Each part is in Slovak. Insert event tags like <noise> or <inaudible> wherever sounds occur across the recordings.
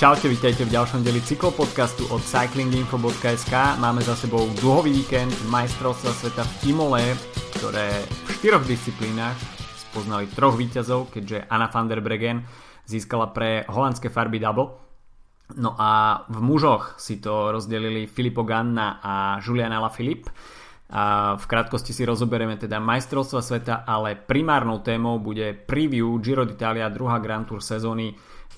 Čaute, vítajte v ďalšom deli cyklopodcastu od cyclinginfo.sk. Máme za sebou dlhový víkend majstrovstva sveta v Imole, ktoré v štyroch disciplínach spoznali troch víťazov, keďže Anna van der Bregen získala pre holandské farby double. No a v mužoch si to rozdelili Filippo Ganna a Julian Alaphilippe. A v krátkosti si rozoberieme teda majstrovstva sveta, ale primárnou témou bude preview Giro d'Italia, druhá Grand Tour sezóny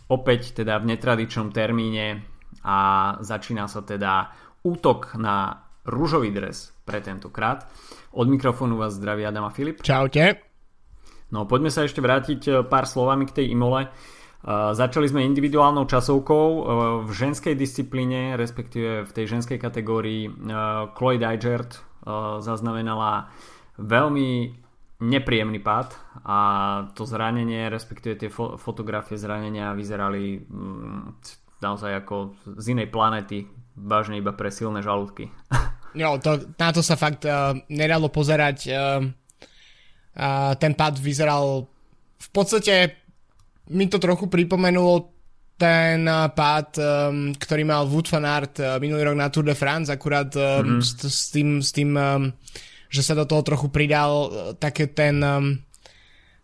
opäť teda v netradičnom termíne a začína sa teda útok na rúžový dres pre tentokrát. Od mikrofónu vás zdraví Adam a Filip. Čaute. No poďme sa ešte vrátiť e, pár slovami k tej Imole. Uh, začali sme individuálnou časovkou uh, v ženskej disciplíne, respektíve v tej ženskej kategórii uh, Chloe Dijert zaznamenala veľmi nepríjemný pád a to zranenie, respektíve tie fo- fotografie zranenia vyzerali mm, naozaj ako z inej planety, vážne iba pre silné žalúdky. Jo, <laughs> to, na to sa fakt uh, nedalo pozerať. Uh, uh, ten pád vyzeral v podstate mi to trochu pripomenulo ten pád, um, ktorý mal Wood van Aert uh, minulý rok na Tour de France, akurát um, mm-hmm. s, s tým, s tým um, že sa do toho trochu pridal e, také ten um,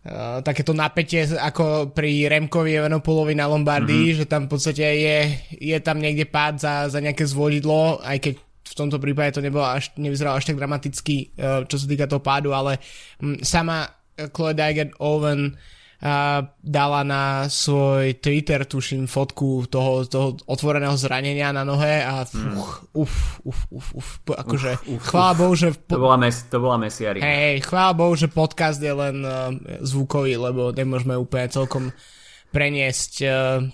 uh, takéto napätie ako pri Remkovi Evanopulovi na Lombardii, mm-hmm. že tam v podstate je, je tam niekde pád za, za nejaké zvodidlo, aj keď v tomto prípade to nebolo až, nevyzeralo až tak dramaticky, uh, čo sa týka toho pádu, ale um, sama Chloe Digan Owen dala na svoj Twitter, tuším, fotku toho, toho otvoreného zranenia na nohe a mm. uf, uf, uf, uf, akože uf, uf, chvála Bohu, že... Po... To bola, mes, to bola mesiarika. Hej, chvála Bohu, že podcast je len uh, zvukový, lebo nemôžeme úplne celkom preniesť uh,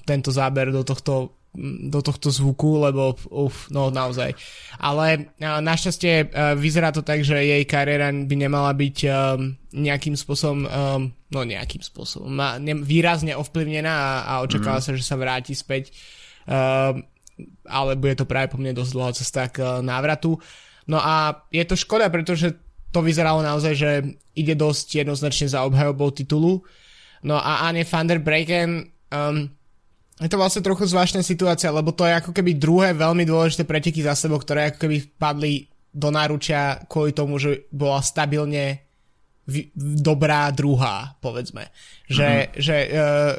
tento záber do tohto do tohto zvuku, lebo uf, no naozaj. Ale našťastie uh, vyzerá to tak, že jej kariéra by nemala byť um, nejakým spôsobom, um, no nejakým spôsobom, výrazne ovplyvnená a, očakáva mm. sa, že sa vráti späť. Ale bude to práve po mne dosť dlhá cesta k návratu. No a je to škoda, pretože to vyzeralo naozaj, že ide dosť jednoznačne za obhajobou titulu. No a Anne van der Breken um, je to vlastne trochu zvláštna situácia, lebo to je ako keby druhé veľmi dôležité preteky za sebou, ktoré ako keby padli do náručia kvôli tomu, že bola stabilne v, dobrá druhá, povedzme. Že, mm-hmm. že uh,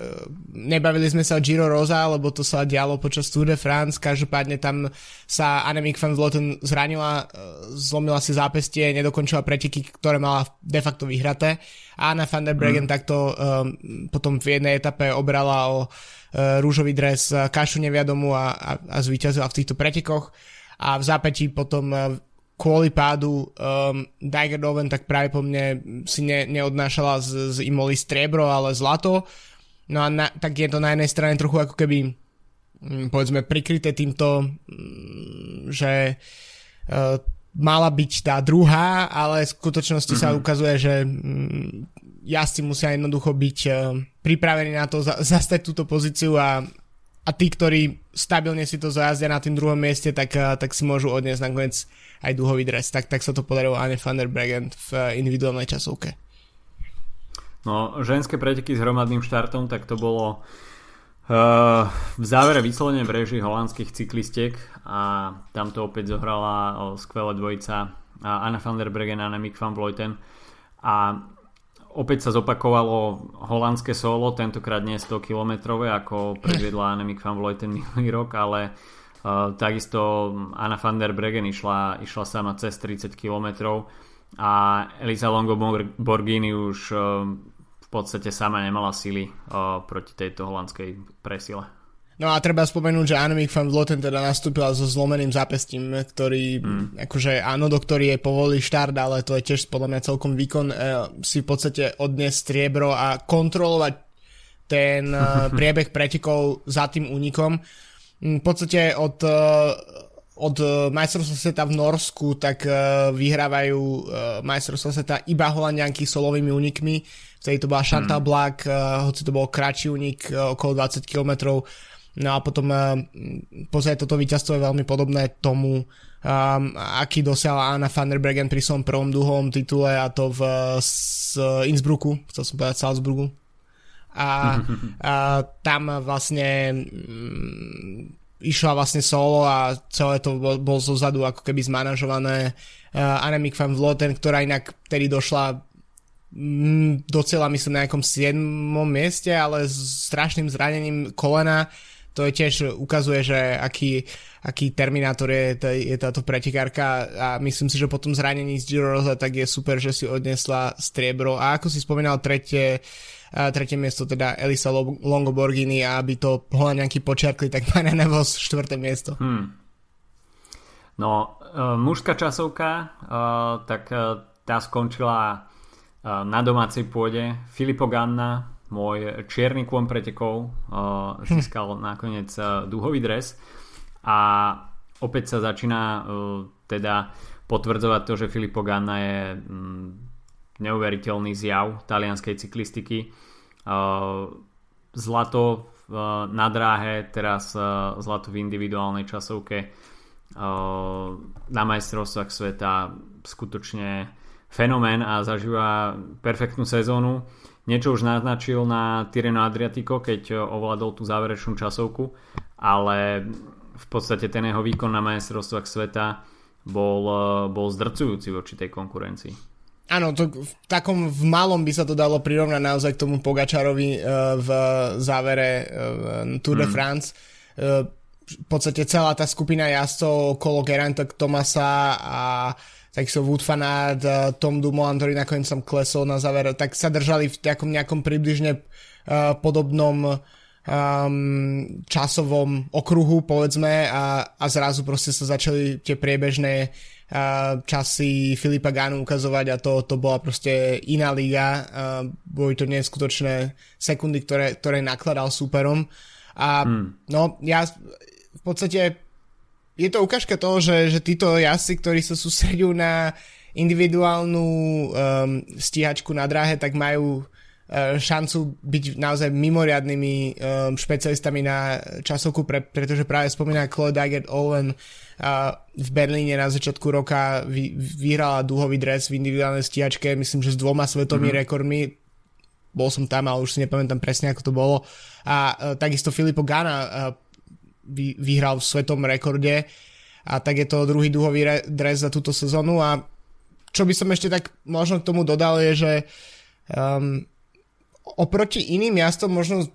nebavili sme sa o Giro Rosa, lebo to sa dialo počas Tour de France, každopádne tam sa Annemiek van Vleuten zranila, uh, zlomila si zápestie, nedokončila preteky, ktoré mala de facto vyhraté. A Anna van der Bregen mm. takto um, potom v jednej etape obrala o rúžový dres Kašu neviadomu a, a, a zvíťazila v týchto pretekoch. A v zápätí potom uh, kvôli pádu um, Owen tak práve po mne si ne, neodnášala z, z Imoli striebro, ale zlato. No a na, tak je to na jednej strane trochu ako keby um, povedzme prikryté týmto, um, že uh, mala byť tá druhá, ale v skutočnosti mm-hmm. sa mhm. ukazuje, že um, jazdci musia jednoducho byť uh, pripravení na to za, zastať túto pozíciu a a tí, ktorí stabilne si to zajazdia na tým druhom mieste, tak, uh, tak si môžu odniesť nakoniec aj duhový dres. Tak, tak sa to podarilo Anne van der Bregen v eh, individuálnej časovke. No, ženské preteky s hromadným štartom, tak to bolo uh, v závere vyslovene v režii holandských cyklistiek a tam to opäť zohrala skvelá dvojica Anna van der Bregen a Annemiek van Vleuten a opäť sa zopakovalo holandské solo, tentokrát nie 100 km, ako predviedla Annemiek van Vleuten minulý rok, ale Uh, takisto Anna van der Bregen išla, išla sama cez 30 km a Elisa Longo Borghini už uh, v podstate sama nemala sily uh, proti tejto holandskej presile. No a treba spomenúť, že Annemiek van Vleuten teda nastúpila so zlomeným zápestím, ktorý, mm. akože áno, doktor jej povolí štart, ale to je tiež podľa mňa celkom výkon e, si v podstate odniesť striebro a kontrolovať ten e, <laughs> priebeh pretekov za tým únikom. Mm, v podstate od, eh, od majstrovstva sveta v Norsku tak eh, vyhrávajú majstrovstva sveta iba holandianky solovými únikmi. Vtedy to bola Chantal hmm. Black, hoci to bol kratší únik, okolo 20 km. No a potom v podstate toto víťazstvo je veľmi podobné tomu, um, aký dosiahla Anna van der Bregen pri svojom prvom duhovom titule a to v z Innsbrucku, chcel som povedať Salzburgu. a, <laughs> a tam vlastne mm, išla vlastne solo a celé to bol, bol zozadu ako keby zmanažované uh, Annemiek van Vloten, ktorá inak tedy došla mm, docela myslím na nejakom 7. mieste, ale s strašným zranením kolena to je tiež ukazuje, že aký, aký terminátor je, je táto pretekárka a myslím si, že po tom zranení z Giro Rosa tak je super, že si odnesla striebro a ako si spomínal tretie, tretie miesto teda Elisa Longoborghini a aby to holanďanky počiarkli, tak má na Vos štvrté miesto. Hmm. No, uh, mužská časovka, uh, tak uh, tá skončila uh, na domácej pôde. Filippo Ganna môj čierny kôň pretekov uh, získal hm. nakoniec uh, duhový dres a opäť sa začína uh, teda potvrdzovať to, že Filippo Ganna je um, neuveriteľný zjav talianskej cyklistiky. Uh, zlato uh, na dráhe, teraz uh, zlato v individuálnej časovke uh, na majstrovstvách sveta skutočne fenomén a zažíva perfektnú sezónu. Niečo už naznačil na Tireno Adriatico, keď ovládol tú záverečnú časovku, ale v podstate ten jeho výkon na majstrovstvách sveta bol, bol zdrcujúci voči tej konkurencii. Áno, to v takom v malom by sa to dalo prirovnať naozaj k tomu Pogačarovi uh, v závere Tour de mm. France. V podstate celá tá skupina jazdcov okolo Geranta Tomasa a takisto Wood Fanart, Tom Dumoulin, ktorý nakoniec som klesol na záver, tak sa držali v takom nejakom približne uh, podobnom um, časovom okruhu, povedzme, a, a zrazu proste sa začali tie priebežné uh, časy Filipa Gánu ukazovať a to, to bola proste iná liga. Uh, boli to neskutočné sekundy, ktoré, ktoré nakladal súperom. A hmm. no, ja v podstate je to ukážka toho, že, že títo jazdci, ktorí sa sústredujú na individuálnu um, stíhačku na dráhe, tak majú uh, šancu byť naozaj mimoriadnými um, špecialistami na časovku, pre, pretože práve spomína Chloe Daggett Owen uh, v Berlíne na začiatku roka vy, vyhrala dúhový dres v individuálnej stíhačke, myslím, že s dvoma svetovými mm-hmm. rekordmi bol som tam, ale už si nepamätám presne, ako to bolo. A uh, takisto Filippo Gana uh, vy, vyhral v svetom rekorde. A tak je to druhý dúhový re, dres za túto sezónu. A čo by som ešte tak možno k tomu dodal je, že um, oproti iným jazdom možno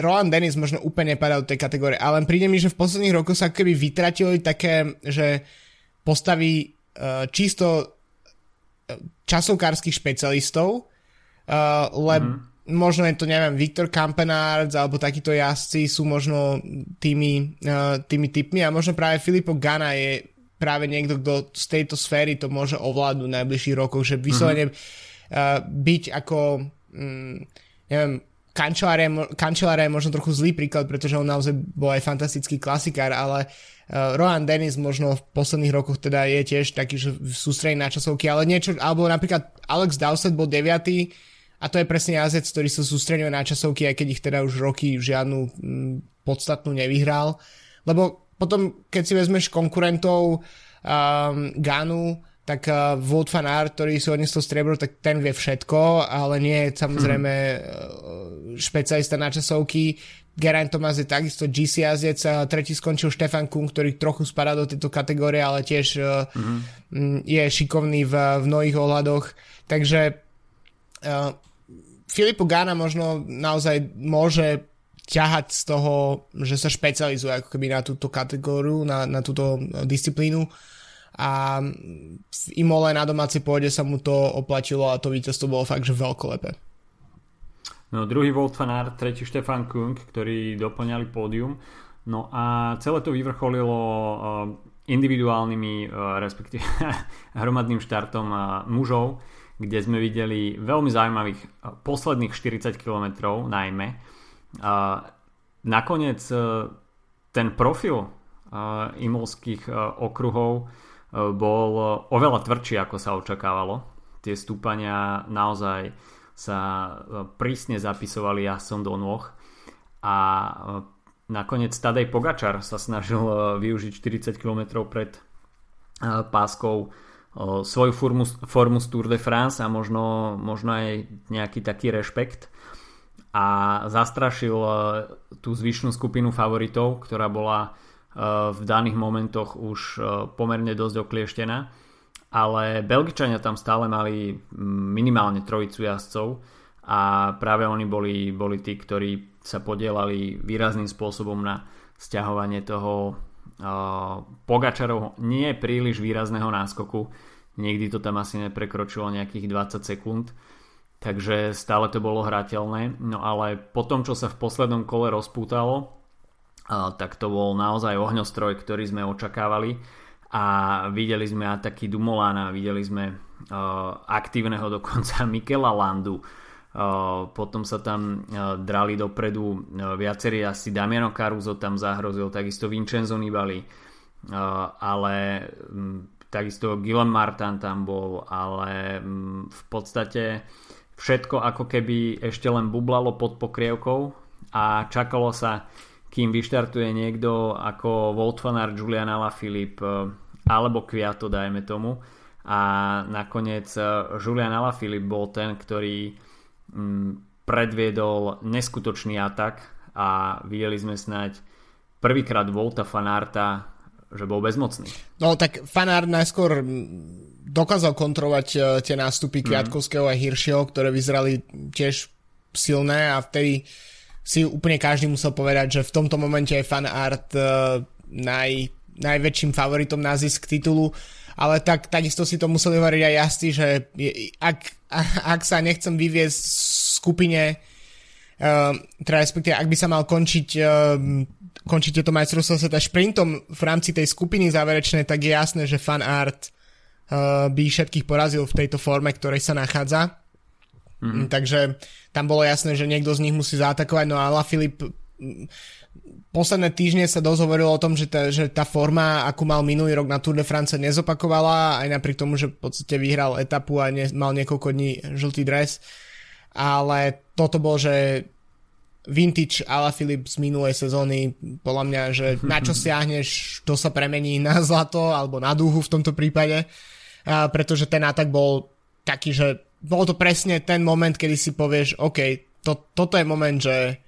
Roland Dennis možno úplne padá do tej kategórie, ale príde mi, že v posledných rokoch sa keby vytratili také, že postaví uh, čisto uh, časovkárskych špecialistov, uh, lebo mm-hmm možno je to, neviem, Viktor Kampenards alebo takíto jazdci sú možno tými, uh, tými typmi a možno práve Filippo Gana je práve niekto, kto z tejto sféry to môže ovládnuť v najbližších rokoch, že vyslovene mm-hmm. uh, byť ako um, neviem, Kančelária je možno trochu zlý príklad, pretože on naozaj bol aj fantastický klasikár, ale uh, Rohan Dennis možno v posledných rokoch teda je tiež taký, že sústredí na časovky, ale niečo, alebo napríklad Alex Dowsett bol deviatý, a to je presne jazdec, ktorý sa sústreduje na časovky, aj keď ich teda už roky žiadnu m, mm, podstatnú nevyhral. Lebo potom, keď si vezmeš konkurentov um, Ganu, tak uh, Wout van Aert, ktorý si odnesol striebro, tak ten vie všetko, ale nie je samozrejme hmm. špecialista na časovky. Geraint Thomas je takisto GC jazdec, a tretí skončil Stefan Kuhn, ktorý trochu spadá do tejto kategórie, ale tiež uh, hmm. je šikovný v, v mnohých ohľadoch. Takže uh, Filipu Gana možno naozaj môže ťahať z toho, že sa špecializuje ako keby na túto kategóriu, na, na túto disciplínu a v Imole na domácej pôde sa mu to oplatilo a to víťazstvo bolo fakt, že veľkolepé. No druhý Volt fanár, tretí Štefan Kung, ktorí doplňali pódium. No a celé to vyvrcholilo uh, individuálnymi, uh, respektíve <laughs> hromadným štartom uh, mužov, kde sme videli veľmi zaujímavých posledných 40 km najmä. Nakoniec e, ten profil e, imolských okruhov bol oveľa tvrdší, ako sa očakávalo. Tie stúpania naozaj sa prísne zapisovali jasom do nôh a nakoniec Tadej Pogačar sa snažil využiť 40 km pred páskou svoju formu, formu z Tour de France a možno, možno aj nejaký taký rešpekt. a zastrašil tú zvyšnú skupinu favoritov, ktorá bola v daných momentoch už pomerne dosť oklieštená. Ale Belgičania tam stále mali minimálne trojicu jazdcov a práve oni boli, boli tí, ktorí sa podielali výrazným spôsobom na stiahovanie toho Pogačarov nie príliš výrazného náskoku. Nikdy to tam asi neprekročilo nejakých 20 sekúnd. Takže stále to bolo hrateľné. No ale po tom, čo sa v poslednom kole rozpútalo, tak to bol naozaj ohňostroj, ktorý sme očakávali. A videli sme ataky Dumolana, videli sme aktívneho dokonca <laughs> Mikela Landu, potom sa tam drali dopredu viacerí asi Damiano Caruso tam zahrozil, takisto Vincenzo Nibali, ale takisto Guillaume Martin tam bol, ale v podstate všetko ako keby ešte len bublalo pod pokrievkou a čakalo sa, kým vyštartuje niekto ako Wout van Aert, Julian Alaphilippe alebo Kviato, dajme tomu. A nakoniec Julian Alaphilippe bol ten, ktorý Mm, predviedol neskutočný atak a videli sme snáď prvýkrát Volta Fanarta, že bol bezmocný. No tak Fanart najskôr dokázal kontrolovať e, tie nástupy mhm. Kviatkovského a Hiršieho, ktoré vyzerali tiež silné a vtedy si úplne každý musel povedať, že v tomto momente je Fanart uh, naj, najväčším favoritom na zisk titulu ale tak, takisto si to museli hovoriť aj jasný, že ak, ak sa nechcem vyviezť v skupine, uh, teda respektíve ak by sa mal končiť, uh, končiť tieto majstrovstvo sveta šprintom v rámci tej skupiny záverečnej, tak je jasné, že fan art uh, by všetkých porazil v tejto forme, ktorej sa nachádza. Mm-hmm. Takže tam bolo jasné, že niekto z nich musí zaatakovať, no a Filip posledné týždne sa dosť hovorilo o tom, že tá, že tá forma, akú mal minulý rok na Tour de France, nezopakovala, aj napriek tomu, že v podstate vyhral etapu a ne, mal niekoľko dní žltý dres. Ale toto bol, že vintage Ala Filip z minulej sezóny, podľa mňa, že na čo <laughs> siahneš, to sa premení na zlato alebo na dúhu v tomto prípade, a pretože ten atak bol taký, že bol to presne ten moment, kedy si povieš, OK, to, toto je moment, že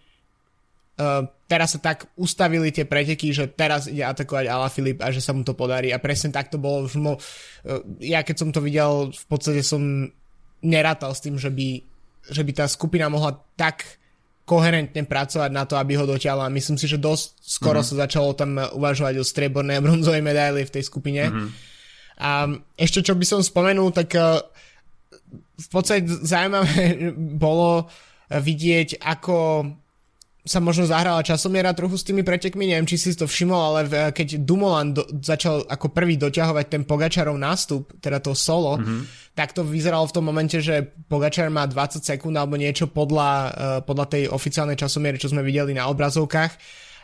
Uh, teraz sa tak ustavili tie preteky, že teraz ide atakovať Ala Filip a že sa mu to podarí a presne tak to bolo mo, uh, ja keď som to videl v podstate som nerátal s tým, že by, že by tá skupina mohla tak koherentne pracovať na to, aby ho dotiahla. Myslím si, že dosť skoro mm-hmm. sa začalo tam uvažovať o striebornej a bronzovej medaily v tej skupine. Mm-hmm. A ešte čo by som spomenul, tak uh, v podstate zaujímavé <laughs> bolo vidieť, ako sa možno zahrala časomiera trochu s tými pretekmi, neviem, či si to všimol, ale keď Dumoulin do, začal ako prvý doťahovať ten Pogačarov nástup, teda to solo, mm-hmm. tak to vyzeralo v tom momente, že Pogačar má 20 sekúnd alebo niečo podľa, uh, podľa tej oficiálnej časomiery, čo sme videli na obrazovkách,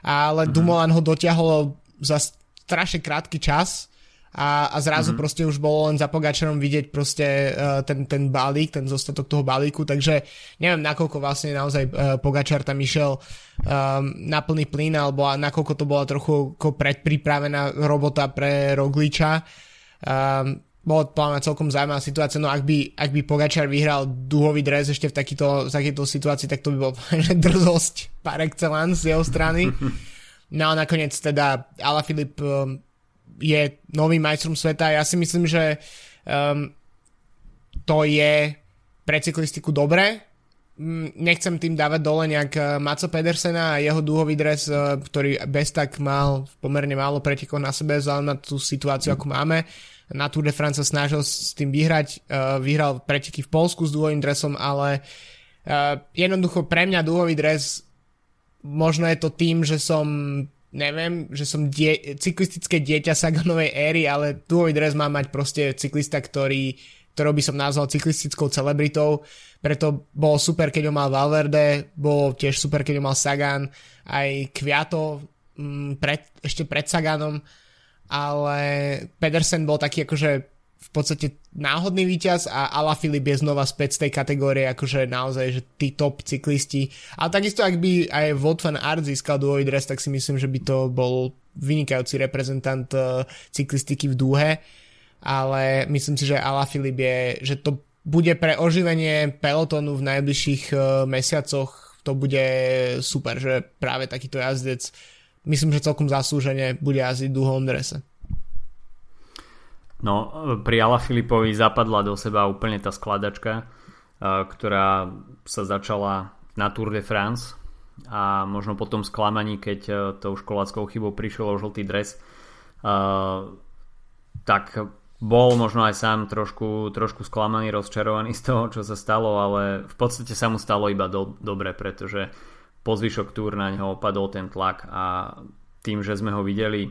ale mm-hmm. Dumoulin ho dotiahol za strašne krátky čas a, a zrazu mm-hmm. proste už bolo len za Pogačarom vidieť proste uh, ten, ten balík, ten zostatok toho balíku, takže neviem nakoľko vlastne naozaj uh, Pogačar tam išiel um, na plný plyn, alebo nakoľko to bola trochu ako predpripravená robota pre Rogliča. Um, bolo to celkom zaujímavá situácia, no ak by, ak by Pogačar vyhral duhový dres ešte v, takýto, v takejto situácii, tak to by bol <laughs> drzosť par excellence z jeho strany. <laughs> No a nakoniec teda Alaphilippe um, je novým majstrom sveta. Ja si myslím, že um, to je pre cyklistiku dobré. Mm, nechcem tým dávať dole nejak uh, Maco Pedersena a jeho dúhový dres, uh, ktorý bez tak mal pomerne málo pretekov na sebe, vzhľadom na tú situáciu, ako máme. Na Tour de France sa snažil s tým vyhrať, uh, vyhral preteky v Polsku s dúhovým dresom, ale jednoducho pre mňa dúhový dres možno je to tým, že som neviem, že som die- cyklistické dieťa Saganovej éry, ale dôvod dres má mať proste cyklista, ktorý, ktorého by som nazval cyklistickou celebritou, preto bolo super, keď ho mal Valverde, bolo tiež super, keď ho mal Sagan, aj Kviato mm, pred, ešte pred Saganom, ale Pedersen bol taký akože v podstate náhodný víťaz a Filip je znova späť z tej kategórie, akože naozaj, že tí top cyklisti. A takisto, ak by aj Wout van Aert získal dôvoj dres, tak si myslím, že by to bol vynikajúci reprezentant uh, cyklistiky v dúhe, ale myslím si, že Filip je, že to bude pre oživenie pelotonu v najbližších uh, mesiacoch to bude super, že práve takýto jazdec myslím, že celkom zaslúžene bude jazdiť v dlhom drese. No, pri Ala Filipovi zapadla do seba úplne tá skladačka, ktorá sa začala na Tour de France. A možno potom sklamaní, keď tou školáckou chybou prišiel o žltý dres, tak bol možno aj sám trošku, trošku sklamaný, rozčarovaný z toho, čo sa stalo, ale v podstate sa mu stalo iba do, dobre, pretože po zvyšok túr na neho opadol ten tlak a tým, že sme ho videli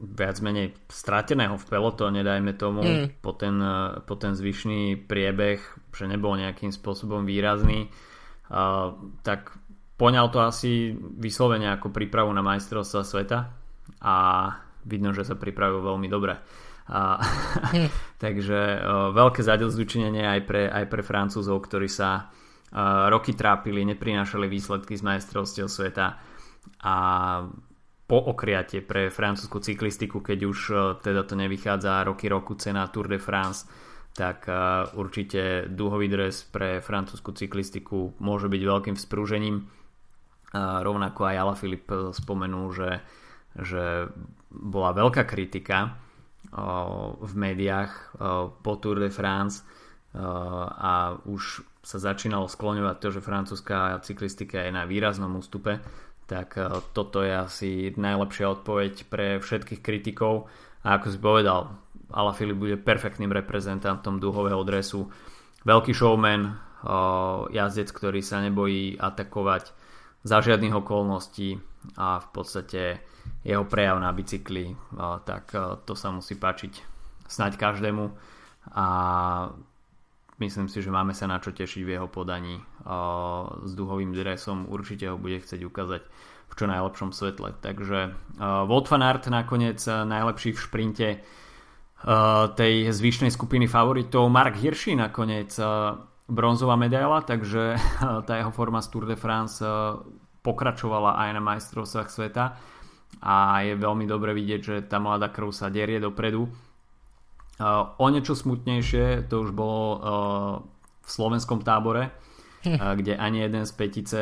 viac menej strateného v pelotóne, dajme tomu, mm. po, ten, po ten zvyšný priebeh, že nebol nejakým spôsobom výrazný, uh, tak poňal to asi vyslovene ako prípravu na majstrovstva sveta a vidno, že sa pripravil veľmi dobre. A, <laughs> hm. takže uh, veľké zadlzučinenie aj pre, aj pre Francúzov, ktorí sa uh, roky trápili, neprinášali výsledky z majstrovstiev sveta a po okriate pre francúzsku cyklistiku, keď už uh, teda to nevychádza roky roku cena Tour de France, tak uh, určite duhový dres pre francúzsku cyklistiku môže byť veľkým vzprúžením. Uh, rovnako aj Ala Filip spomenul, že, že bola veľká kritika v médiách po Tour de France a už sa začínalo skloňovať to, že francúzska cyklistika je na výraznom ústupe, tak toto je asi najlepšia odpoveď pre všetkých kritikov. A ako si povedal, Alaphilippe bude perfektným reprezentantom duhového dresu. Veľký showman, jazdec, ktorý sa nebojí atakovať za žiadnych okolností a v podstate jeho prejav na bicykli, tak to sa musí páčiť snáď každému a myslím si, že máme sa na čo tešiť v jeho podaní s duhovým dresom, určite ho bude chcieť ukázať v čo najlepšom svetle. Takže Wout van Aert nakoniec najlepší v šprinte tej zvyšnej skupiny favoritov. Mark Hirschi nakoniec bronzová medaila, takže tá jeho forma z Tour de France pokračovala aj na majstrovstvách sveta a je veľmi dobre vidieť, že tá mladá krv sa derie dopredu. Uh, o niečo smutnejšie to už bolo uh, v slovenskom tábore, uh, kde ani jeden z petice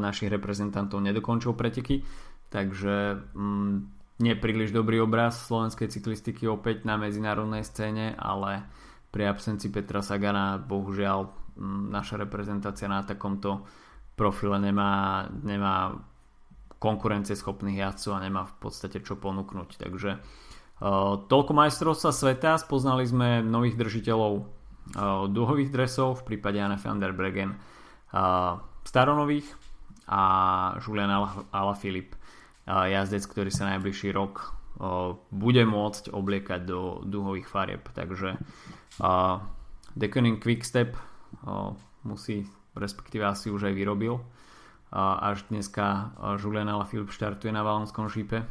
našich reprezentantov nedokončil preteky, takže um, nie príliš dobrý obraz slovenskej cyklistiky opäť na medzinárodnej scéne, ale pri absencii Petra Sagana bohužiaľ um, naša reprezentácia na takomto profile nemá, nemá konkurencieschopných jazdcov a nemá v podstate čo ponúknuť. Takže uh, toľko majstrovstva sveta, spoznali sme nových držiteľov duhových dresov v prípade Anne van der Bregen uh, staronových a Julian Alaphilippe uh, jazdec, ktorý sa najbližší rok bude môcť obliekať do duhových farieb. Takže Deconing Quickstep musí, respektíve asi už aj vyrobil až dneska Julian Alaphilippe štartuje na Valonskom šípe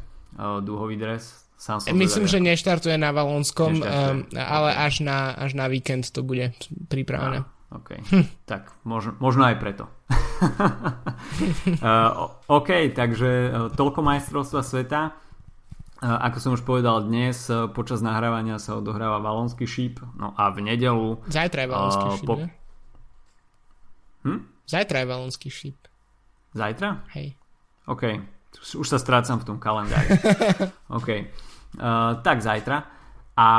dúhový dres. Sám som Myslím, že neštartuje na Valonskom, neštartuje. ale až na, až na víkend to bude pripravené. Ah, OK, hm. <laughs> tak možno, možno aj preto. <laughs> uh, OK, takže toľko majstrovstva sveta. Uh, ako som už povedal, dnes uh, počas nahrávania sa odohráva Valonský šíp, no a v nedelu... Zajtra je Valonský šíp, po... hm? Zajtra je Valonský šíp. Zajtra? Hej. OK. Už sa strácam v tom kalendári. <laughs> OK. Uh, tak zajtra. A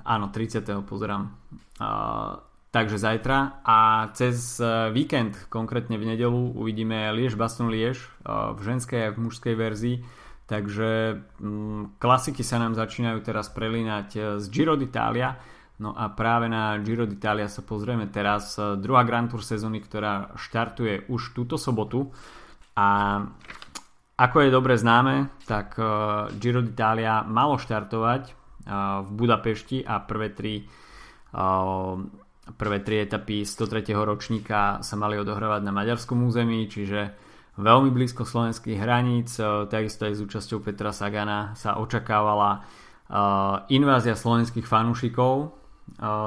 áno, 30. pozerám. Uh, takže zajtra. A cez uh, víkend, konkrétne v nedelu, uvidíme Liež Baston Liež uh, v ženskej a v mužskej verzii. Takže um, klasiky sa nám začínajú teraz prelínať z Giro d'Italia No a práve na Giro d'Italia sa pozrieme teraz. Eh, druhá Grand Tour sezóny, ktorá štartuje už túto sobotu. A ako je dobre známe, tak eh, Giro d'Italia malo štartovať eh, v Budapešti a prvé tri, prvé tri etapy 103. ročníka sa mali odohrávať na maďarskom území, čiže veľmi blízko slovenských hraníc, takisto aj s účasťou Petra Sagana sa očakávala invázia slovenských fanúšikov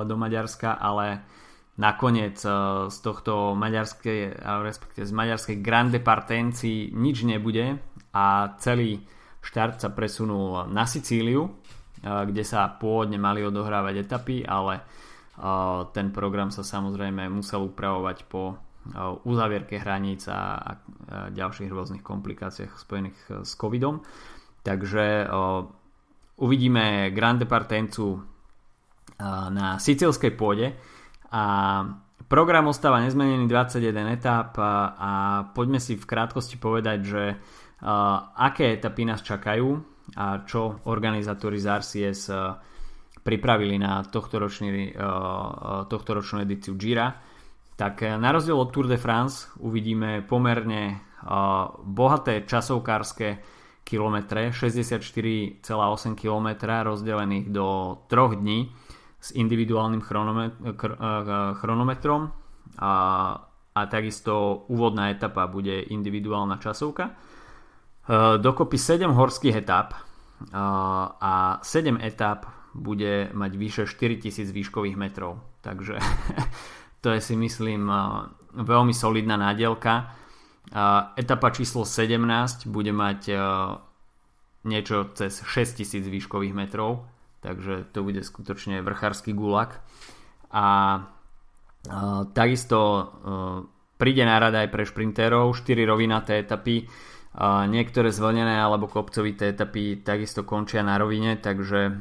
do Maďarska, ale nakoniec z tohto maďarskej, respektíve z maďarskej Grande Partenci nič nebude a celý štart sa presunul na Sicíliu, kde sa pôvodne mali odohrávať etapy, ale ten program sa samozrejme musel upravovať po uzavierke hraníc a, a ďalších rôznych komplikáciách spojených s covidom. Takže uvidíme Grande Partencu na sicilskej pôde a program ostáva nezmenený 21 etap a, poďme si v krátkosti povedať, že aké etapy nás čakajú a čo organizátori z RCS pripravili na tohtoročný, tohtoročnú edíciu Gira. Tak na rozdiel od Tour de France uvidíme pomerne bohaté časovkárske kilometre, 64,8 km rozdelených do troch dní s individuálnym chronometrom a, a takisto úvodná etapa bude individuálna časovka. Dokopy 7 horských etap a 7 etap bude mať vyše 4000 výškových metrov. Takže <laughs> to je si myslím veľmi solidná nádielka. Etapa číslo 17 bude mať niečo cez 6000 výškových metrov, takže to bude skutočne vrchársky gulak. A takisto príde nárada aj pre šprinterov, 4 rovinaté etapy, niektoré zvlnené alebo kopcovité etapy takisto končia na rovine, takže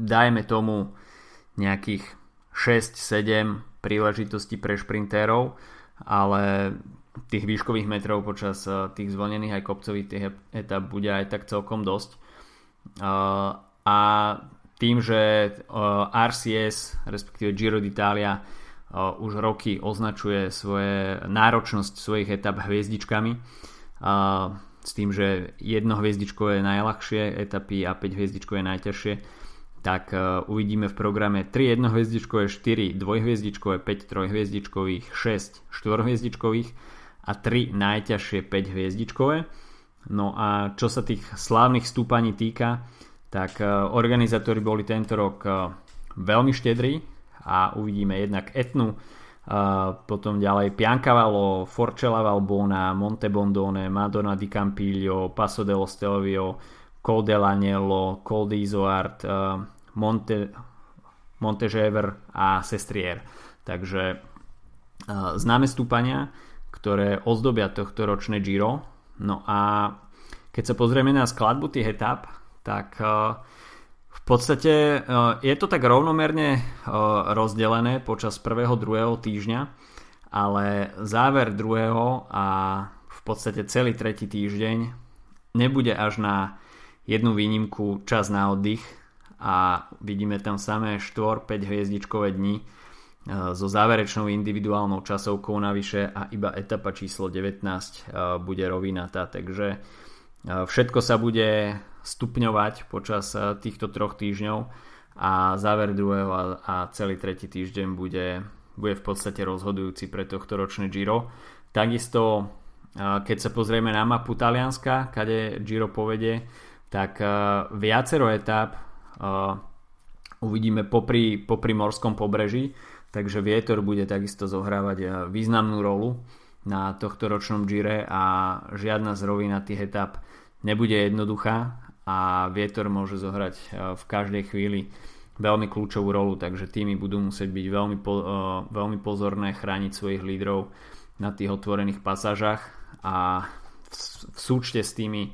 dajme tomu nejakých 6-7 príležitostí pre šprintérov, ale tých výškových metrov počas tých zvolených aj kopcových etap bude aj tak celkom dosť. A tým, že RCS, respektíve Giro d'Italia, už roky označuje svoje náročnosť svojich etap hviezdičkami, s tým, že jedno hviezdičkové je najľahšie etapy a 5 hviezdičkové je najťažšie, tak uvidíme v programe 3 jednohviezdičkové, 4 dvojhviezdičkové, 5 trojhviezdičkových, 6 štvorhviezdičkových a 3 najťažšie 5 hviezdičkové. No a čo sa tých slávnych stúpaní týka, tak uh, organizátori boli tento rok uh, veľmi štedrí a uvidíme jednak Etnu, uh, potom ďalej Piancavallo, Forcella Valbona, Montebondone, Madonna di Campiglio, Passo dello Stelvio, Col dell'Agnello, Col di Isoart, uh, Monte, Montežever a Sestrier. Takže známe stúpania, ktoré ozdobia tohto ročné Giro. No a keď sa pozrieme na skladbu tých etap, tak uh, v podstate uh, je to tak rovnomerne uh, rozdelené počas prvého, druhého týždňa, ale záver druhého a v podstate celý tretí týždeň nebude až na jednu výnimku čas na oddych a vidíme tam samé 4-5 hviezdičkové dni so záverečnou individuálnou časovkou navyše a iba etapa číslo 19 e, bude rovinatá, takže všetko sa bude stupňovať počas týchto troch týždňov a záver druhého a celý tretí týždeň bude, bude v podstate rozhodujúci pre tohto ročné Giro. Takisto keď sa pozrieme na mapu Talianska, kade Giro povede, tak uh, viacero etap uvidíme popri, popri morskom pobreží, takže vietor bude takisto zohrávať významnú rolu na tohto ročnom Gire a žiadna z tých etap nebude jednoduchá a vietor môže zohrať uh, v každej chvíli veľmi kľúčovú rolu, takže týmy budú musieť byť veľmi, po, uh, veľmi pozorné chrániť svojich lídrov na tých otvorených pasážach a v, v súčte s tými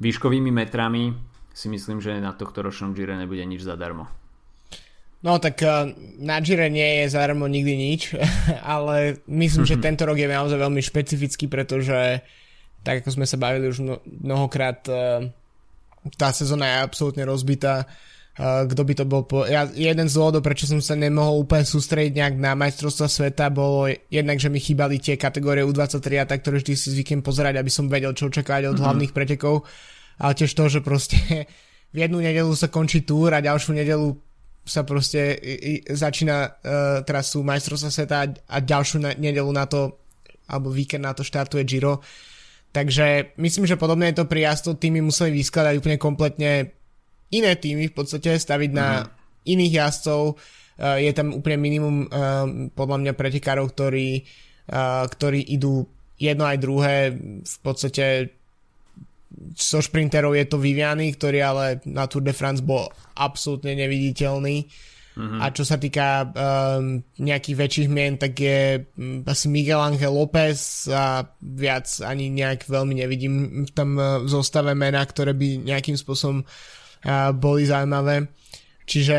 výškovými metrami si myslím, že na tohto ročnom Gire nebude nič zadarmo. No tak eh, na Gire nie je zadarmo nikdy nič, <laughs> ale myslím, že <laughs> tento rok je naozaj veľmi špecifický, pretože tak ako sme sa bavili už mnohokrát, tá sezóna je absolútne rozbitá. Eh, kto by to bol po... Ja, jeden z dôvodov, prečo som sa nemohol úplne sústrediť nejak na majstrovstva sveta, bolo jednak, že mi chýbali tie kategórie U23 a tak, ktoré vždy si zvyknem pozerať, aby som vedel, čo očakávať od mm-hmm. hlavných pretekov. Ale tiež to, že proste <laughs> v jednu nedelu sa končí túr a ďalšiu nedelu sa proste začína uh, teraz sú majstrovstva sveta a, a ďalšiu na, nedelu na to alebo víkend na to štartuje Giro. Takže myslím, že podobne je to pri jazdu, týmy museli vyskladať úplne kompletne iné týmy v podstate, staviť na uh-huh. iných jazdcov. Uh, je tam úplne minimum uh, podľa mňa pretekárov, ktorí, uh, ktorí idú jedno aj druhé. V podstate so šprinterov je to Viviany, ktorý ale na Tour de France bol absolútne neviditeľný. Mm-hmm. A čo sa týka um, nejakých väčších mien, tak je um, asi Miguel Angel López a viac ani nejak veľmi nevidím v tom uh, zostave mena, ktoré by nejakým spôsobom uh, boli zaujímavé. Čiže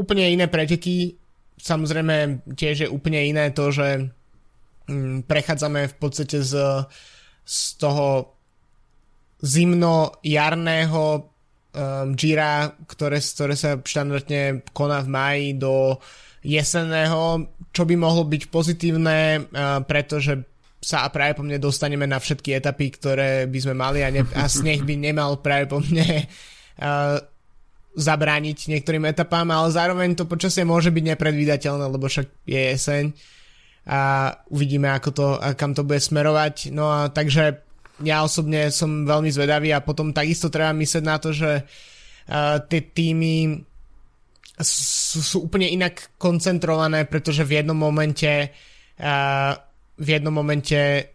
úplne iné preteky. Samozrejme tiež je úplne iné to, že um, prechádzame v podstate z, z toho zimno-jarného um, Gira, ktoré, ktoré sa štandardne koná v maji do jesenného, čo by mohlo byť pozitívne, uh, pretože sa práve po mne dostaneme na všetky etapy, ktoré by sme mali a, ne, a sneh by nemal práve po mne uh, zabrániť niektorým etapám, ale zároveň to počasie môže byť nepredvídateľné, lebo však je jeseň a uvidíme, ako to, kam to bude smerovať. No a takže ja osobne som veľmi zvedavý a potom takisto treba myslieť na to, že uh, tie týmy sú, sú úplne inak koncentrované, pretože v jednom momente uh, v jednom momente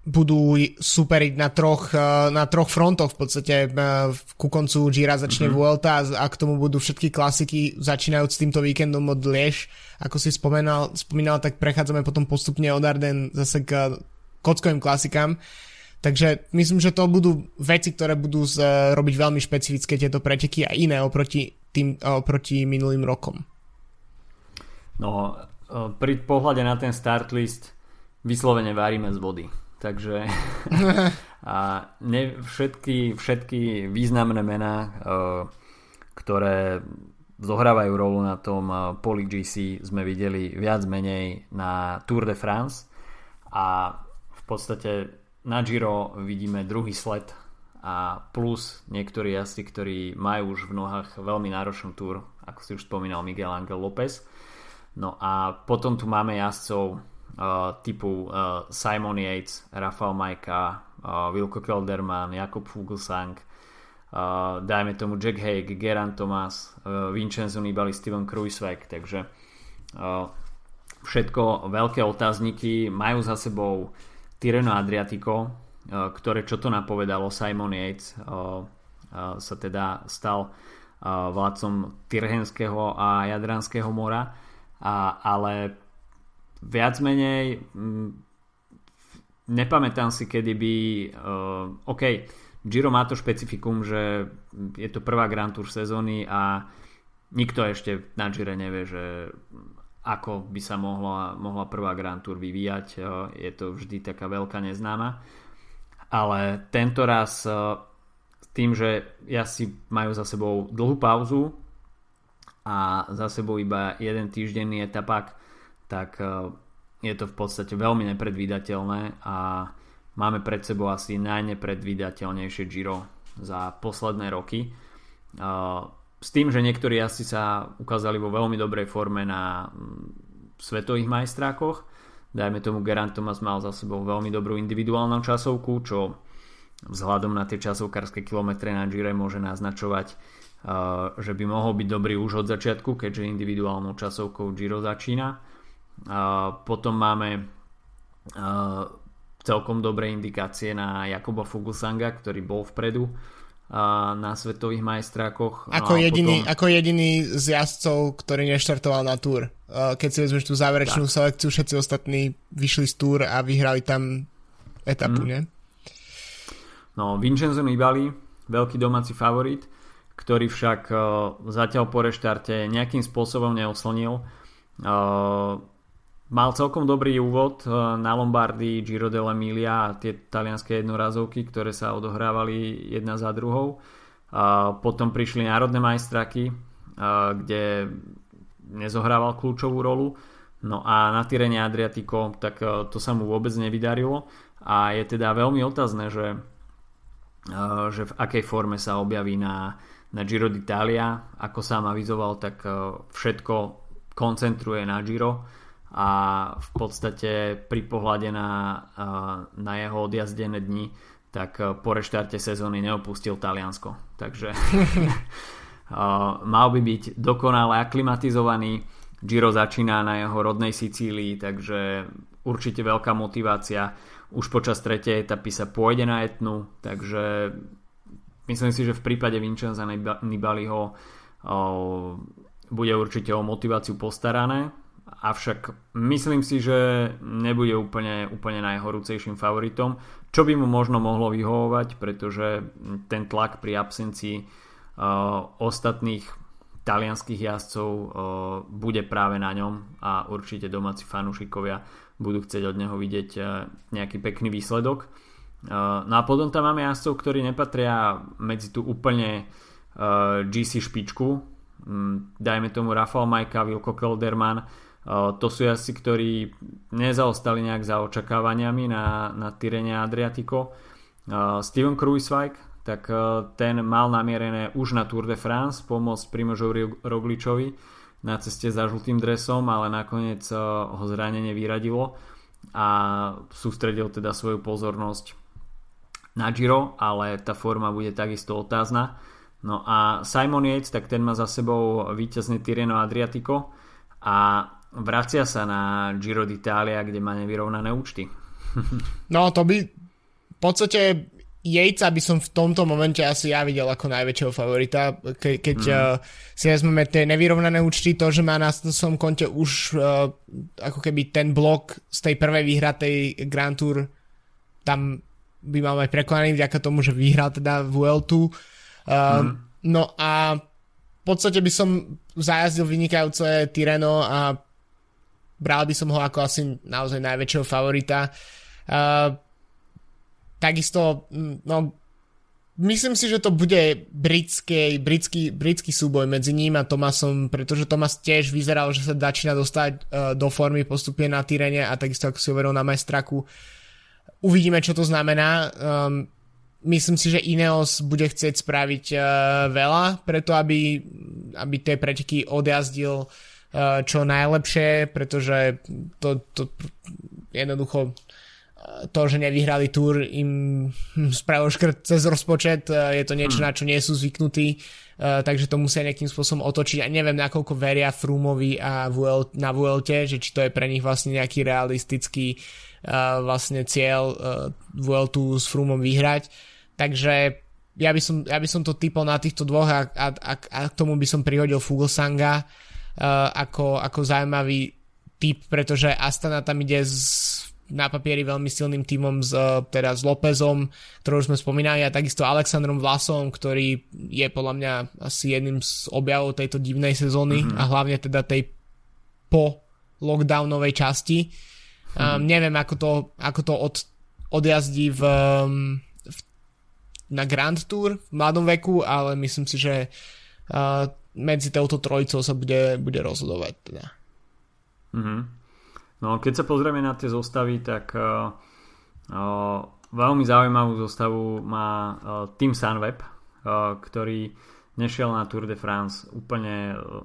budú superiť na troch, uh, na troch frontoch v podstate uh, ku koncu Gira začne mm-hmm. Vuelta a, k tomu budú všetky klasiky začínajúc s týmto víkendom od Liež ako si spomenal, spomínal, tak prechádzame potom postupne od Arden zase k kockovým klasikám Takže myslím, že to budú veci, ktoré budú z, robiť veľmi špecifické tieto preteky a iné oproti, tým, oproti minulým rokom. No, pri pohľade na ten start list vyslovene varíme z vody. Takže <laughs> a ne, všetky, všetky významné mená, ktoré zohrávajú rolu na tom Poli GC sme videli viac menej na Tour de France a v podstate na Giro vidíme druhý sled a plus niektorí jazdci, ktorí majú už v nohách veľmi náročnú túr, ako si už spomínal Miguel Angel López. No a potom tu máme jazdcov uh, typu uh, Simon Yates, Rafael Majka, uh, Wilco Kelderman, Jakob Fuglsang, uh, dajme tomu Jack Haig, Geran Thomas, uh, Vincenzo Nibali, Steven Kruiswijk, takže uh, všetko veľké otázniky, majú za sebou Tireno Adriatico, eh, ktoré čo to napovedalo, Simon Yates eh, eh, sa teda stal vládcom Tirhenského a Jadranského mora, ale viac menej mm, nepamätám si, kedy by OK, Giro má to špecifikum, že je to prvá Grand Tour sezóny a nikto ešte na Gire nevie, že ako by sa mohla, mohla prvá Grand Tour vyvíjať. E, je to vždy taká veľká neznáma. Ale tento raz e, s tým, že ja si majú za sebou dlhú pauzu a za sebou iba jeden týždenný etapák, tak e, je to v podstate veľmi nepredvídateľné a máme pred sebou asi najnepredvídateľnejšie Giro za posledné roky s tým, že niektorí asi sa ukázali vo veľmi dobrej forme na mm, svetových majstrákoch. Dajme tomu Gerant Thomas mal za sebou veľmi dobrú individuálnu časovku, čo vzhľadom na tie časovkárske kilometre na Gire môže naznačovať, uh, že by mohol byť dobrý už od začiatku, keďže individuálnou časovkou Giro začína. Uh, potom máme uh, celkom dobré indikácie na Jakoba Fuglsanga, ktorý bol vpredu na svetových majstrákoch. Ako, no jediný, potom... ako jediný z jazdcov, ktorý neštartoval na túr. Keď si vezmeš tú záverečnú tak. selekciu, všetci ostatní vyšli z túr a vyhrali tam etapu, mm. ne? No, Vincenzo Nibali, veľký domáci favorit, ktorý však uh, zatiaľ po reštarte nejakým spôsobom neoslnil. Mal celkom dobrý úvod eh, na Lombardii, Giro dell'Emilia a tie talianské jednorazovky, ktoré sa odohrávali jedna za druhou. Potom prišli národné majstraky, eh, kde nezohrával kľúčovú rolu. No a na Tyrene Adriatico, tak eh, to sa mu vôbec nevydarilo a je teda veľmi otázne, že, že v akej forme sa objaví na, na Giro d'Italia. Ako sám avizoval, tak všetko koncentruje na Giro a v podstate pri pohľade na, na jeho odjazdené dni tak po reštarte sezóny neopustil Taliansko. Takže <laughs> mal by byť dokonale aklimatizovaný. Giro začína na jeho rodnej Sicílii, takže určite veľká motivácia. Už počas tretej etapy sa pôjde na etnu, takže myslím si, že v prípade Vincenza Nibaliho bude určite o motiváciu postarané, avšak myslím si, že nebude úplne, úplne najhorúcejším favoritom, čo by mu možno mohlo vyhovovať, pretože ten tlak pri absencii uh, ostatných talianských jazdcov uh, bude práve na ňom a určite domáci fanúšikovia budú chcieť od neho vidieť uh, nejaký pekný výsledok. Uh, no a potom tam máme jazdcov, ktorí nepatria medzi tú úplne uh, GC špičku, Mm, dajme tomu Rafael Majka, Vilko Kelderman, to sú jazdci, ktorí nezaostali nejak za očakávaniami na, na Tyrene Adriatico. Steven Kruiswijk, tak ten mal namierené už na Tour de France pomôcť Primožovi Rogličovi na ceste za žltým dresom, ale nakoniec ho zranenie vyradilo a sústredil teda svoju pozornosť na Giro, ale tá forma bude takisto otázna. No a Simon Yates, tak ten má za sebou víťazný Tireno Adriatico a vracia sa na Giro d'Italia, kde má nevyrovnané účty. <laughs> no to by v podstate Jejca by som v tomto momente asi ja videl ako najväčšieho favorita, ke, keď mm. uh, si vezmeme tie nevyrovnané účty, to, že má na svojom konte už uh, ako keby ten blok z tej prvej výhratej Grand Tour tam by mal mať prekonaný vďaka tomu, že vyhral teda Vueltu mm. No a v podstate by som zajazdil vynikajúce Tyreno a bral by som ho ako asi naozaj najväčšieho favorita. Uh, takisto, no, myslím si, že to bude britský, britský, britský súboj medzi ním a Tomasom, pretože Tomas tiež vyzeral, že sa začína dostať uh, do formy postupne na Tyrene a takisto ako si uveril na Majstraku. Uvidíme, čo to znamená. Um, myslím si, že Ineos bude chcieť spraviť uh, veľa preto, aby, aby tie preteky odjazdil uh, čo najlepšie, pretože to, to jednoducho uh, to, že nevyhrali túr im spravil škrt cez rozpočet, uh, je to niečo, hmm. na čo nie sú zvyknutí, takže to musia nejakým spôsobom otočiť. A neviem, nakoľko veria Frumovi a na Vuelte, že či to je pre nich vlastne nejaký realistický vlastne cieľ Vueltu s Frumom vyhrať. Takže ja by som, ja by som to typol na týchto dvoch a, a, a, a k tomu by som prihodil Fugosanga uh, ako, ako zaujímavý typ, pretože Astana tam ide z, na papieri veľmi silným týmom s, teda s Lópezom, ktorú sme spomínali a takisto Alexandrom Vlasom, ktorý je podľa mňa asi jedným z objavov tejto divnej sezóny mm-hmm. a hlavne teda tej po lockdownovej časti. Mm-hmm. Um, neviem, ako to, ako to od, odjazdí v, um, na Grand Tour v mladom veku, ale myslím si, že uh, medzi touto trojicou sa bude, bude rozhodovať. Teda. Mm-hmm. No keď sa pozrieme na tie zostavy, tak uh, uh, veľmi zaujímavú zostavu má uh, Team Sunweb, uh, ktorý nešiel na Tour de France úplne uh,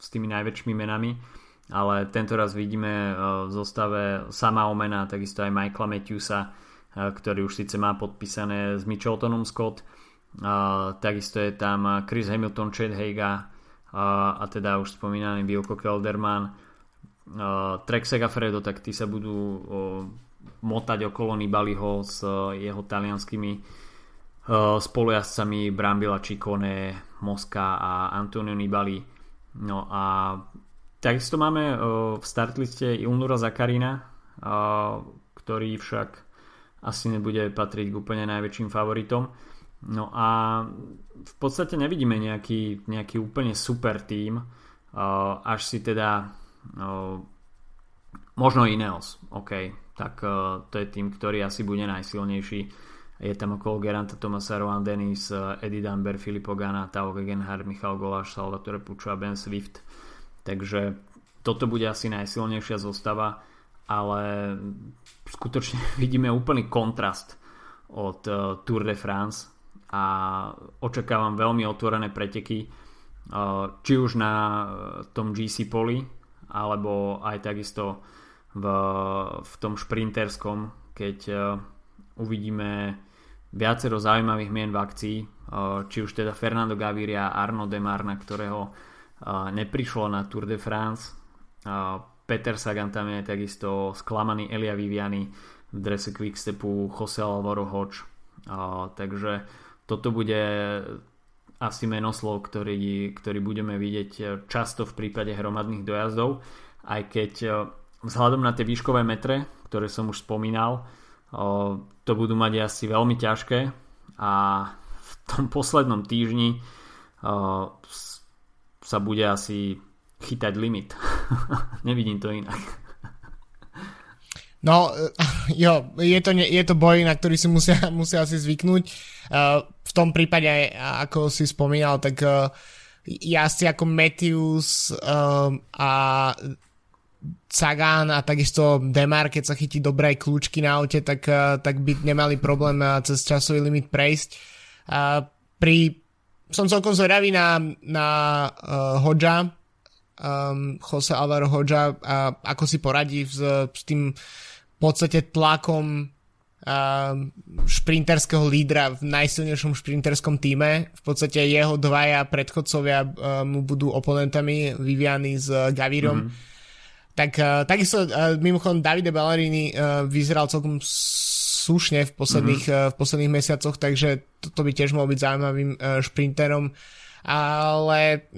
s tými najväčšími menami, ale tento raz vidíme uh, v zostave sama Omena, takisto aj Michaela Matthewsa, ktorý už síce má podpísané s Mitcheltonom Scott. Takisto je tam Chris Hamilton, Chad Heiga a teda už spomínaný Vilko Kelderman. Trek Segafredo, tak tí sa budú motať okolo Nibaliho s jeho talianskými spolujazcami Brambila Ciccone, Moska a Antonio Nibali. No a takisto máme v startliste Ilnura Zakarina, ktorý však asi nebude patriť k úplne najväčším favoritom. No a v podstate nevidíme nejaký, nejaký úplne super tým, až si teda možno Ineos, OK, tak to je tým, ktorý asi bude najsilnejší. Je tam okolo Geranta Tomasa, Rowan Dennis, Eddie Dunbar, Filippo Gana, Tao Gegenhardt, Michal Goláš, Salvatore Puccio a Ben Swift. Takže toto bude asi najsilnejšia zostava ale skutočne <laughs> vidíme úplný kontrast od uh, Tour de France a očakávam veľmi otvorené preteky uh, či už na uh, tom GC poli alebo aj takisto v, v tom šprinterskom keď uh, uvidíme viacero zaujímavých mien v akcii či už teda Fernando Gaviria Arno Demar na ktorého neprišlo na Tour de France Peter Sagan tam je takisto sklamaný Elia Viviani v drese Quickstepu Jose Alvaro. Uh, takže toto bude asi menoslov, ktorý, ktorý budeme vidieť často v prípade hromadných dojazdov, aj keď vzhľadom na tie výškové metre, ktoré som už spomínal, to budú mať asi veľmi ťažké a v tom poslednom týždni sa bude asi chytať limit. <laughs> Nevidím to inak. No, <laughs> jo, je to, je to boj, na ktorý si musia, <laughs> musia asi zvyknúť. Uh, v tom prípade, ako si spomínal, tak uh, jazdci ako Matthews uh, a Sagan a takisto Demar, keď sa chytí dobré kľúčky na aute, tak, tak by nemali problém cez časový limit prejsť. Pri, som celkom zvedavý na, na uh, um, Jose Alvaro Hodža a ako si poradí s, s tým v podstate tlakom uh, šprinterského lídra v najsilnejšom šprinterskom týme. V podstate jeho dvaja predchodcovia uh, mu budú oponentami Viviany s Gavirom. Mm-hmm. Tak uh, takisto uh, mimochodom Davide Ballerini uh, vyzeral celkom slušne v posledných, mm-hmm. uh, v posledných mesiacoch, takže toto by tiež mohol byť zaujímavým uh, šprinterom. Ale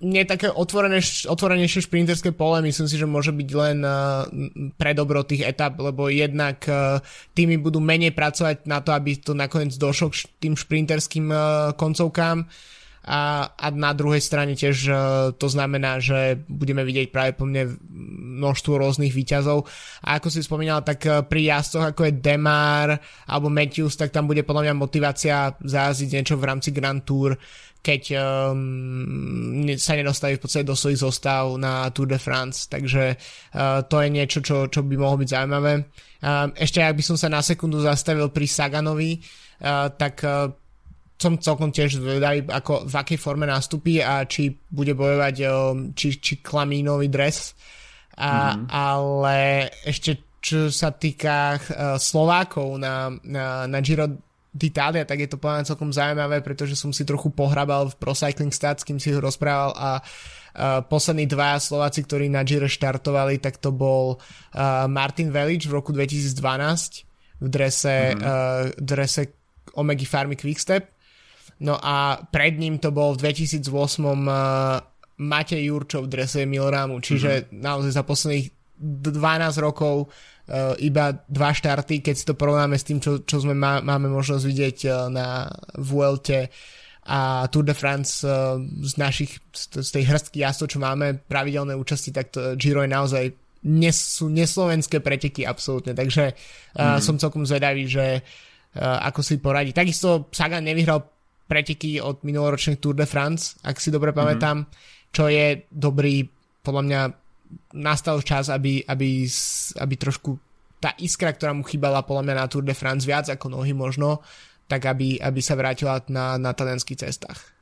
nie také otvorené, otvorenejšie šprinterské pole. Myslím si, že môže byť len uh, pre dobro tých etap, lebo jednak uh, týmy budú menej pracovať na to, aby to nakoniec došlo k tým šprinterským uh, koncovkám a, a na druhej strane tiež uh, to znamená, že budeme vidieť práve po mne množstvo rôznych výťazov a ako si spomínal, tak uh, pri jazdoch ako je Demar alebo Matthews, tak tam bude podľa mňa motivácia zajazdiť niečo v rámci Grand Tour keď um, sa nedostaví v podstate do svojich zostav na Tour de France, takže uh, to je niečo, čo, čo by mohlo byť zaujímavé. Uh, ešte ak by som sa na sekundu zastavil pri Saganovi, uh, tak uh, som celkom tiež zvedavý, ako, v akej forme nastupí a či bude bojovať či, či klamínový dres. A, mm-hmm. Ale ešte čo sa týka uh, Slovákov na, na, na Giro d'Italia, tak je to povedané celkom zaujímavé, pretože som si trochu pohrabal v Pro Cycling Stats, kým si ho rozprával a uh, poslední dva Slováci, ktorí na Giro štartovali, tak to bol uh, Martin Velič v roku 2012 v drese, mm. uh, drese Omega Farmy Quickstep. No a pred ním to bol v 2008 uh, Matej Jurčov v drese Milramu, čiže mm. naozaj za posledných 12 rokov uh, iba dva štarty, keď si to porovnáme s tým, čo, čo sme má, máme možnosť vidieť uh, na Vuelte a Tour de France uh, z našich, z, z tej hrstky jazdcov, čo máme pravidelné účasti, tak to Giro je naozaj nes, sú neslovenské preteky absolútne, takže uh, mm. som celkom zvedavý, že uh, ako si poradí. Takisto Sagan nevyhral preteky od minuloročných Tour de France, ak si dobre pamätám, mm. čo je dobrý, podľa mňa nastal čas, aby, aby, aby trošku tá iskra, ktorá mu chýbala podľa mňa na Tour de France viac ako nohy možno, tak aby, aby sa vrátila na, na talianských cestách.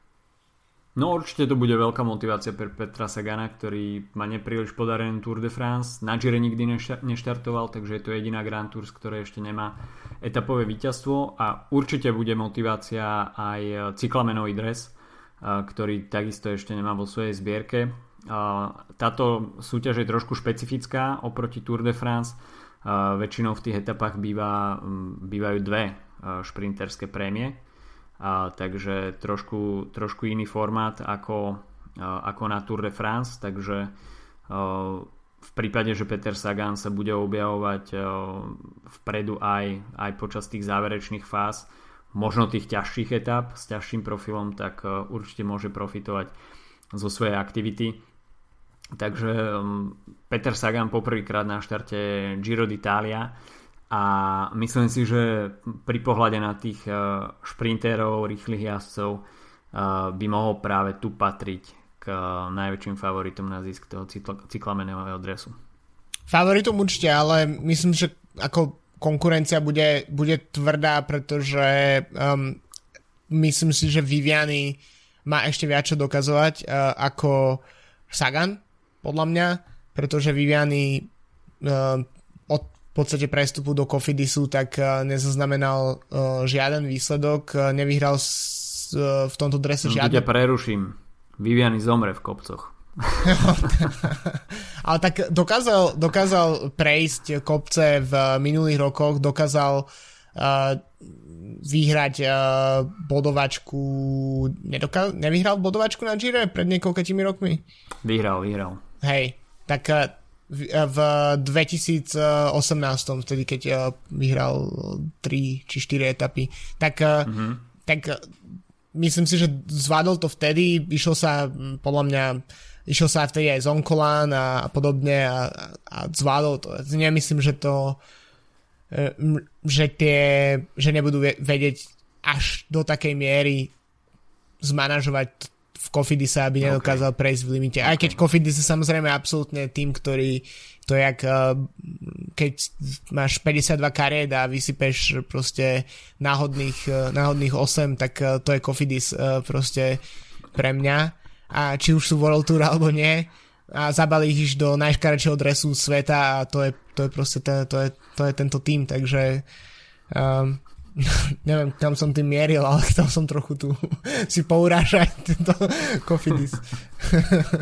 No určite to bude veľká motivácia pre Petra Sagana, ktorý má nepríliš podarený Tour de France. Na Gire nikdy neštartoval, takže je to jediná Grand Tour, z ešte nemá etapové víťazstvo a určite bude motivácia aj cyklamenový dres, ktorý takisto ešte nemá vo svojej zbierke táto súťaž je trošku špecifická oproti Tour de France. Väčšinou v tých etapách býva, bývajú dve šprinterské prémie, takže trošku, trošku iný formát ako, ako na Tour de France, takže v prípade, že Peter Sagan sa bude objavovať vpredu aj, aj počas tých záverečných fáz, možno tých ťažších etap s ťažším profilom, tak určite môže profitovať zo svojej aktivity. Takže um, Peter Sagan poprvýkrát na štarte Giro d'Italia a myslím si, že pri pohľade na tých uh, šprinterov, rýchlych jazdcov uh, by mohol práve tu patriť k uh, najväčším favoritom na zisk toho cyklamenového dresu. Favoritom určite, ale myslím, že ako konkurencia bude, bude tvrdá, pretože um, myslím si, že Viviany má ešte viac čo dokazovať uh, ako Sagan podľa mňa, pretože Viviany uh, podstate prestupu do Kofidisu tak uh, nezaznamenal uh, žiaden výsledok, uh, nevyhral v tomto drese no, žiaden. Ja preruším. Viviany zomre v kopcoch. <laughs> Ale tak dokázal, dokázal prejsť kopce v minulých rokoch, dokázal uh, vyhrať uh, bodovačku, nedokaz- nevyhral bodovačku na Gire pred niekoľkými rokmi? Vyhral, vyhral. Hej, tak v, v 2018, vtedy keď uh, vyhral 3 či 4 etapy, tak, mm-hmm. tak uh, myslím si, že zvládol to vtedy, išiel sa podľa mňa išiel sa vtedy aj z Onkolán a, a podobne a, a zvládol to. Nemyslím, že to že tie, že nebudú vedieť až do takej miery zmanažovať v Kofidise, aby nedokázal okay. prejsť v limite. Okay. Aj keď Kofidis je samozrejme absolútne tým, ktorý to jak e, keď máš 52 kariet a vysypeš proste náhodných, e, náhodných 8, tak to je Kofidis proste pre mňa a či už sú World Tour alebo nie a zabali ich do najškarečšieho dresu sveta a to je, to je proste ten, to je, to je tento tým, takže um, <laughs> neviem, kam som tým mieril, ale chcel som trochu tu <laughs> si pourážať tento kofidis.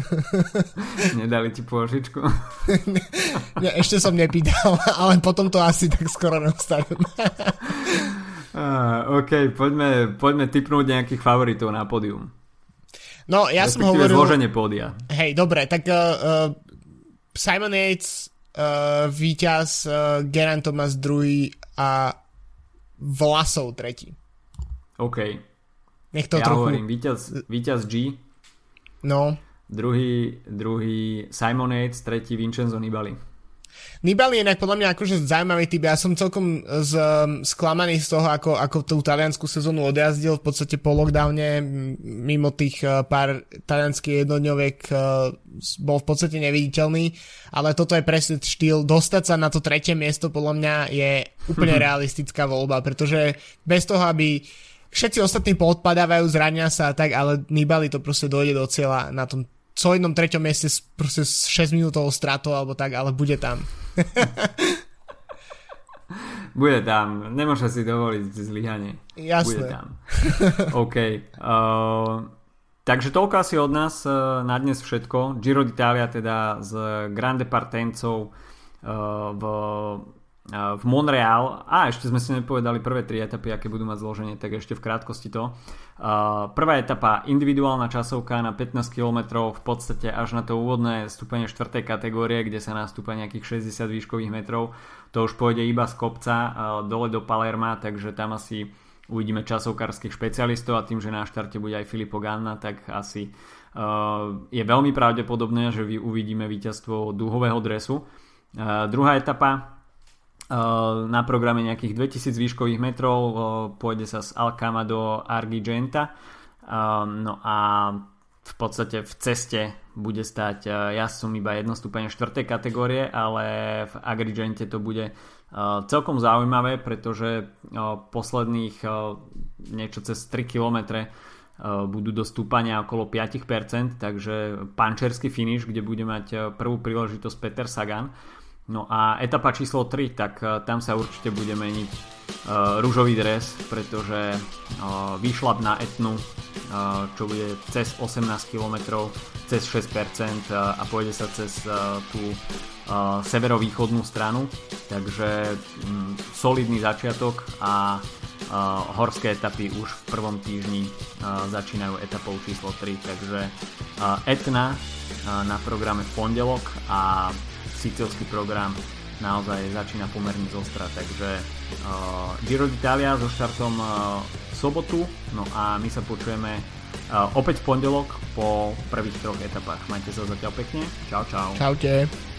<laughs> Nedali ti pôžičku? ne, ešte som nepýtal, ale potom to asi tak skoro nastavím. uh, OK, poďme, poďme typnúť nejakých favoritov na pódium. No, ja som hovoril... zloženie pódia. Hej, dobre, tak uh, Simon Yates, uh, víťaz, uh, Geraint Thomas druhý a Vlasov tretí. OK. Nech to ja trochu... hovorím, víťaz, víťaz G. No. Druhý, druhý Simon Yates, tretí Vincenzo Nibali. Nibali je inak podľa mňa akože zaujímavý typ. Ja som celkom z, um, sklamaný z toho, ako, ako tú taliansku sezónu odjazdil v podstate po lockdowne mimo tých uh, pár talianských jednodňoviek uh, bol v podstate neviditeľný, ale toto je presne štýl. Dostať sa na to tretie miesto podľa mňa je úplne realistická voľba, pretože bez toho, aby všetci ostatní poodpadávajú, zrania sa a tak, ale Nibali to proste dojde do cieľa na tom solidnom treťom mieste proste s 6 minútovou stratou alebo tak, ale bude tam. <laughs> bude tam, nemôže si dovoliť zlyhanie. Jasné. Bude tam. <laughs> OK. Uh, takže toľko asi od nás uh, na dnes všetko. Giro d'Italia teda s Grande Partencov uh, v v Montreal. A ešte sme si nepovedali prvé tri etapy, aké budú mať zloženie, tak ešte v krátkosti to. Prvá etapa, individuálna časovka na 15 km, v podstate až na to úvodné stúpenie 4. kategórie, kde sa nastúpa nejakých 60 výškových metrov. To už pôjde iba z kopca dole do Palerma, takže tam asi uvidíme časovkárskych špecialistov a tým, že na štarte bude aj Filippo Ganna, tak asi je veľmi pravdepodobné, že uvidíme víťazstvo duhového dresu. Druhá etapa, na programe nejakých 2000 výškových metrov pôjde sa z Alkama do Argigenta no a v podstate v ceste bude stať ja som iba jedno stupenie 4. kategórie ale v Agrigente to bude celkom zaujímavé pretože posledných niečo cez 3 km budú do stúpania okolo 5%, takže pančerský finish, kde bude mať prvú príležitosť Peter Sagan No a etapa číslo 3, tak uh, tam sa určite bude meniť uh, rúžový dres, pretože uh, vyšlap na Etnu, uh, čo bude cez 18 km, cez 6% uh, a pôjde sa cez uh, tú uh, severovýchodnú stranu, takže um, solidný začiatok a uh, horské etapy už v prvom týždni uh, začínajú etapou číslo 3, takže uh, Etna uh, na programe v pondelok a sicilský program naozaj začína pomerne zostra, takže uh, Giro d'Italia so štartom uh, sobotu, no a my sa počujeme uh, opäť v pondelok po prvých troch etapách. Majte sa zatiaľ pekne, čau čau. Čaute.